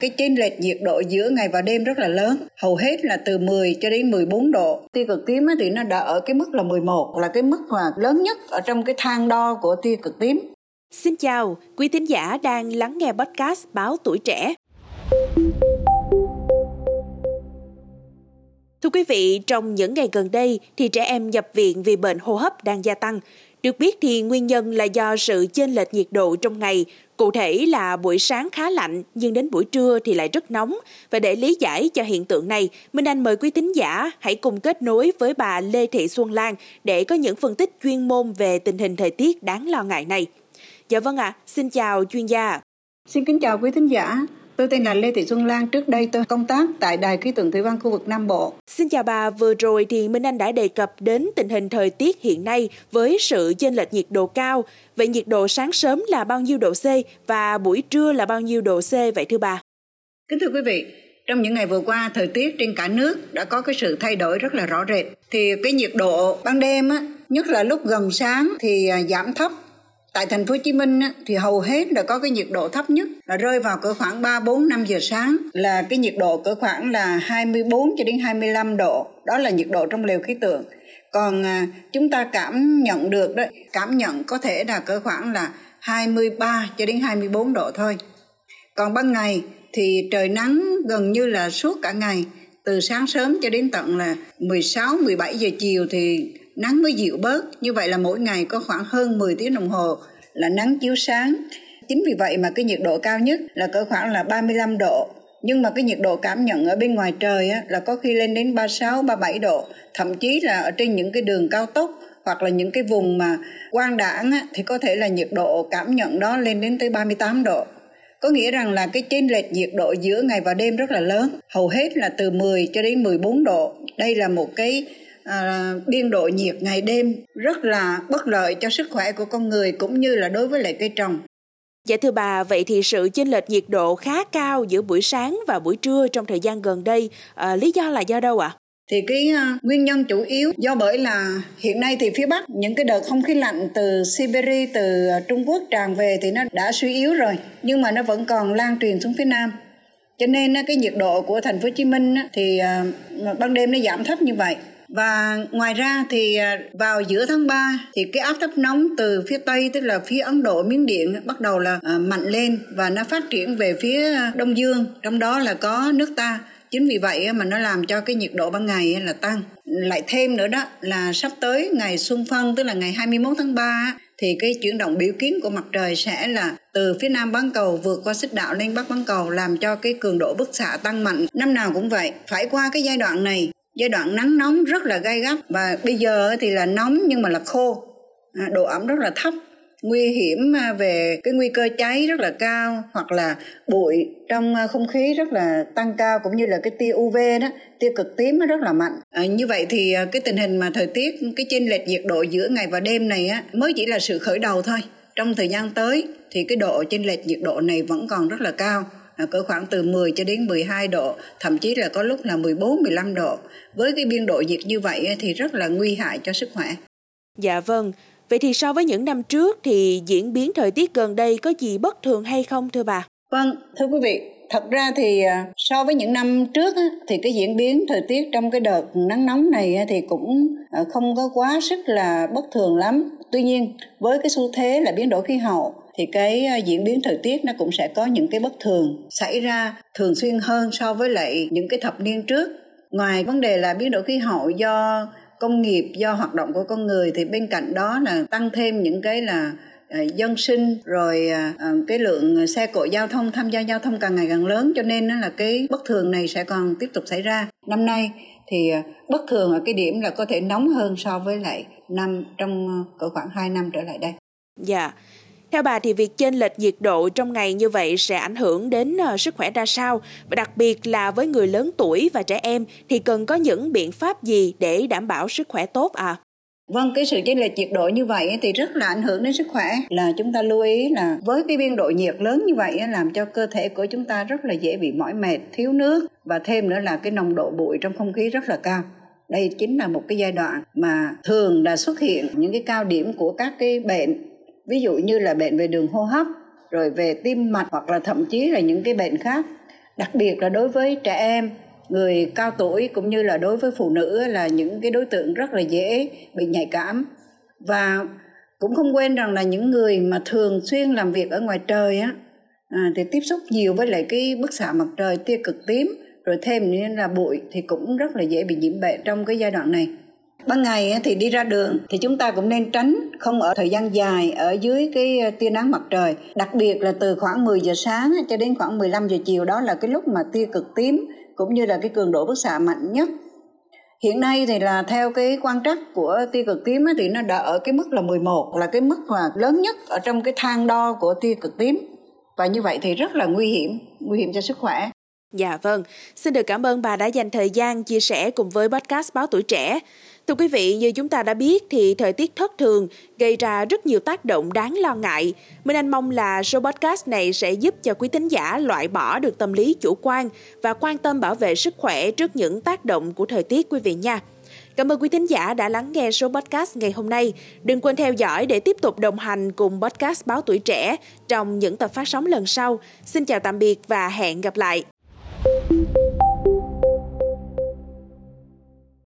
Cái chênh lệch nhiệt độ giữa ngày và đêm rất là lớn, hầu hết là từ 10 cho đến 14 độ. Tia cực tím thì nó đã ở cái mức là 11 là cái mức mà lớn nhất ở trong cái thang đo của tia cực tím. Xin chào, quý thính giả đang lắng nghe podcast Báo Tuổi Trẻ. Thưa quý vị, trong những ngày gần đây thì trẻ em nhập viện vì bệnh hô hấp đang gia tăng. Được biết thì nguyên nhân là do sự chênh lệch nhiệt độ trong ngày, cụ thể là buổi sáng khá lạnh nhưng đến buổi trưa thì lại rất nóng. Và để lý giải cho hiện tượng này, Minh Anh mời quý tín giả hãy cùng kết nối với bà Lê Thị Xuân Lan để có những phân tích chuyên môn về tình hình thời tiết đáng lo ngại này. Dạ vâng ạ, à, xin chào chuyên gia. Xin kính chào quý thính giả. Tôi tên là Lê Thị Xuân Lan, trước đây tôi công tác tại Đài khí tượng thủy văn khu vực Nam Bộ. Xin chào bà, vừa rồi thì Minh Anh đã đề cập đến tình hình thời tiết hiện nay với sự chênh lệch nhiệt độ cao. Vậy nhiệt độ sáng sớm là bao nhiêu độ C và buổi trưa là bao nhiêu độ C vậy thưa bà? Kính thưa quý vị, trong những ngày vừa qua thời tiết trên cả nước đã có cái sự thay đổi rất là rõ rệt thì cái nhiệt độ ban đêm á nhất là lúc gần sáng thì à, giảm thấp Tại thành phố Hồ Chí Minh thì hầu hết là có cái nhiệt độ thấp nhất là rơi vào cỡ khoảng 3 4 5 giờ sáng là cái nhiệt độ cỡ khoảng là 24 cho đến 25 độ. Đó là nhiệt độ trong lều khí tượng. Còn à, chúng ta cảm nhận được đó, cảm nhận có thể là cỡ khoảng là 23 cho đến 24 độ thôi. Còn ban ngày thì trời nắng gần như là suốt cả ngày từ sáng sớm cho đến tận là 16 17 giờ chiều thì nắng mới dịu bớt. Như vậy là mỗi ngày có khoảng hơn 10 tiếng đồng hồ là nắng chiếu sáng. Chính vì vậy mà cái nhiệt độ cao nhất là cỡ khoảng là 35 độ. Nhưng mà cái nhiệt độ cảm nhận ở bên ngoài trời á, là có khi lên đến 36, 37 độ. Thậm chí là ở trên những cái đường cao tốc hoặc là những cái vùng mà quang đảng á, thì có thể là nhiệt độ cảm nhận đó lên đến tới 38 độ. Có nghĩa rằng là cái chênh lệch nhiệt độ giữa ngày và đêm rất là lớn. Hầu hết là từ 10 cho đến 14 độ. Đây là một cái à, biên độ nhiệt ngày đêm rất là bất lợi cho sức khỏe của con người cũng như là đối với lại cây trồng. Dạ thưa bà, vậy thì sự chênh lệch nhiệt độ khá cao giữa buổi sáng và buổi trưa trong thời gian gần đây, à, lý do là do đâu ạ? À? thì cái uh, nguyên nhân chủ yếu do bởi là hiện nay thì phía bắc những cái đợt không khí lạnh từ Siberia từ uh, Trung Quốc tràn về thì nó đã suy yếu rồi nhưng mà nó vẫn còn lan truyền xuống phía nam cho nên uh, cái nhiệt độ của thành phố Hồ Chí Minh thì ban đêm nó giảm thấp như vậy và ngoài ra thì à, vào giữa tháng 3 thì cái áp thấp nóng từ phía tây, tức là phía Ấn Độ, Miến Điện, bắt đầu là à, mạnh lên và nó phát triển về phía Đông Dương. Trong đó là có nước ta. Chính vì vậy mà nó làm cho cái nhiệt độ ban ngày là tăng. Lại thêm nữa đó là sắp tới ngày xuân phân tức là ngày 21 tháng 3 thì cái chuyển động biểu kiến của mặt trời sẽ là từ phía nam bán cầu vượt qua xích đạo lên bắc bán cầu, làm cho cái cường độ bức xạ tăng mạnh. Năm nào cũng vậy, phải qua cái giai đoạn này giai đoạn nắng nóng rất là gai gắt và bây giờ thì là nóng nhưng mà là khô. À, độ ẩm rất là thấp. Nguy hiểm à, về cái nguy cơ cháy rất là cao hoặc là bụi trong à, không khí rất là tăng cao cũng như là cái tia UV đó tia cực tím nó rất là mạnh. À, như vậy thì cái tình hình mà thời tiết cái chênh lệch nhiệt độ giữa ngày và đêm này á mới chỉ là sự khởi đầu thôi. Trong thời gian tới thì cái độ chênh lệch nhiệt độ này vẫn còn rất là cao cỡ khoảng từ 10 cho đến 12 độ, thậm chí là có lúc là 14, 15 độ. Với cái biên độ nhiệt như vậy thì rất là nguy hại cho sức khỏe. Dạ vâng, vậy thì so với những năm trước thì diễn biến thời tiết gần đây có gì bất thường hay không thưa bà? Vâng, thưa quý vị, thật ra thì à, so với những năm trước thì cái diễn biến thời tiết trong cái đợt nắng nóng này thì cũng à, không có quá sức là bất thường lắm tuy nhiên với cái xu thế là biến đổi khí hậu thì cái ờ, diễn biến thời tiết nó cũng sẽ có những cái bất thường xảy ra thường xuyên hơn so với lại những cái thập niên trước ngoài vấn đề là biến đổi khí hậu do công nghiệp, do hoạt động của con người thì bên cạnh đó là tăng thêm những cái là ờ, dân sinh rồi ờ, cái lượng xe cộ giao thông, tham gia giao thông càng ngày càng lớn cho nên là cái bất thường này sẽ còn tiếp tục xảy ra năm nay thì bất thường ở cái điểm là có thể nóng hơn so với lại năm trong cỡ khoảng 2 năm trở lại đây. Dạ. Theo bà thì việc chênh lệch nhiệt độ trong ngày như vậy sẽ ảnh hưởng đến ờ, sức khỏe ra sao? Và đặc biệt là với người lớn tuổi và trẻ em thì cần có những biện pháp gì để đảm bảo sức khỏe tốt à? Vâng, cái sự chênh lệch nhiệt độ như vậy thì rất là ảnh hưởng đến sức khỏe. Là chúng ta lưu ý là với cái biên độ nhiệt lớn như vậy làm cho cơ thể của chúng ta rất là dễ bị mỏi mệt, thiếu nước và thêm nữa là cái nồng độ bụi trong không khí rất là cao đây chính là một cái giai đoạn mà thường là xuất hiện những cái cao điểm của các cái bệnh ví dụ như là bệnh về đường hô hấp rồi về tim mạch hoặc là thậm chí là những cái bệnh khác. Đặc biệt là đối với trẻ em người cao tuổi cũng như là đối với phụ nữ là những cái đối tượng rất là dễ bị nhạy cảm. Và cũng không quên rằng là những người mà thường xuyên làm việc ở ngoài trời á à, thì tiếp xúc nhiều với lại cái bức xạ mặt trời tia cực tím rồi thêm nữa là bụi thì cũng rất là dễ bị nhiễm bệnh trong cái giai đoạn này ban ngày thì đi ra đường thì chúng ta cũng nên tránh không ở thời gian dài ở dưới cái ờ, tia nắng mặt trời. Đặc biệt là từ khoảng 10 giờ sáng cho đến khoảng 15 giờ chiều đó là cái lúc mà tia cực tím cũng như là cái cường độ bức xạ mạnh nhất. Hiện nay thì là theo cái quan trắc của tia cực tím thì nó đã ở cái mức là 11 là cái mức mà lớn nhất ở trong cái thang đo của tia cực tím. Và như vậy thì rất là nguy hiểm nguy hiểm cho sức khỏe. Dạ vâng, xin được cảm ơn bà đã dành thời gian chia sẻ cùng với podcast Báo Tuổi Trẻ. Thưa quý vị, như chúng ta đã biết thì thời tiết thất thường gây ra rất nhiều tác động đáng lo ngại. Minh Anh mong là số podcast này sẽ giúp cho quý thính giả loại bỏ được tâm lý chủ quan và quan tâm bảo vệ sức khỏe trước những tác động của thời tiết quý vị nha. Cảm ơn quý thính giả đã lắng nghe số podcast ngày hôm nay. Đừng quên theo dõi để tiếp tục đồng hành cùng podcast Báo Tuổi Trẻ trong những tập phát sóng lần sau. Xin chào tạm biệt và hẹn gặp lại.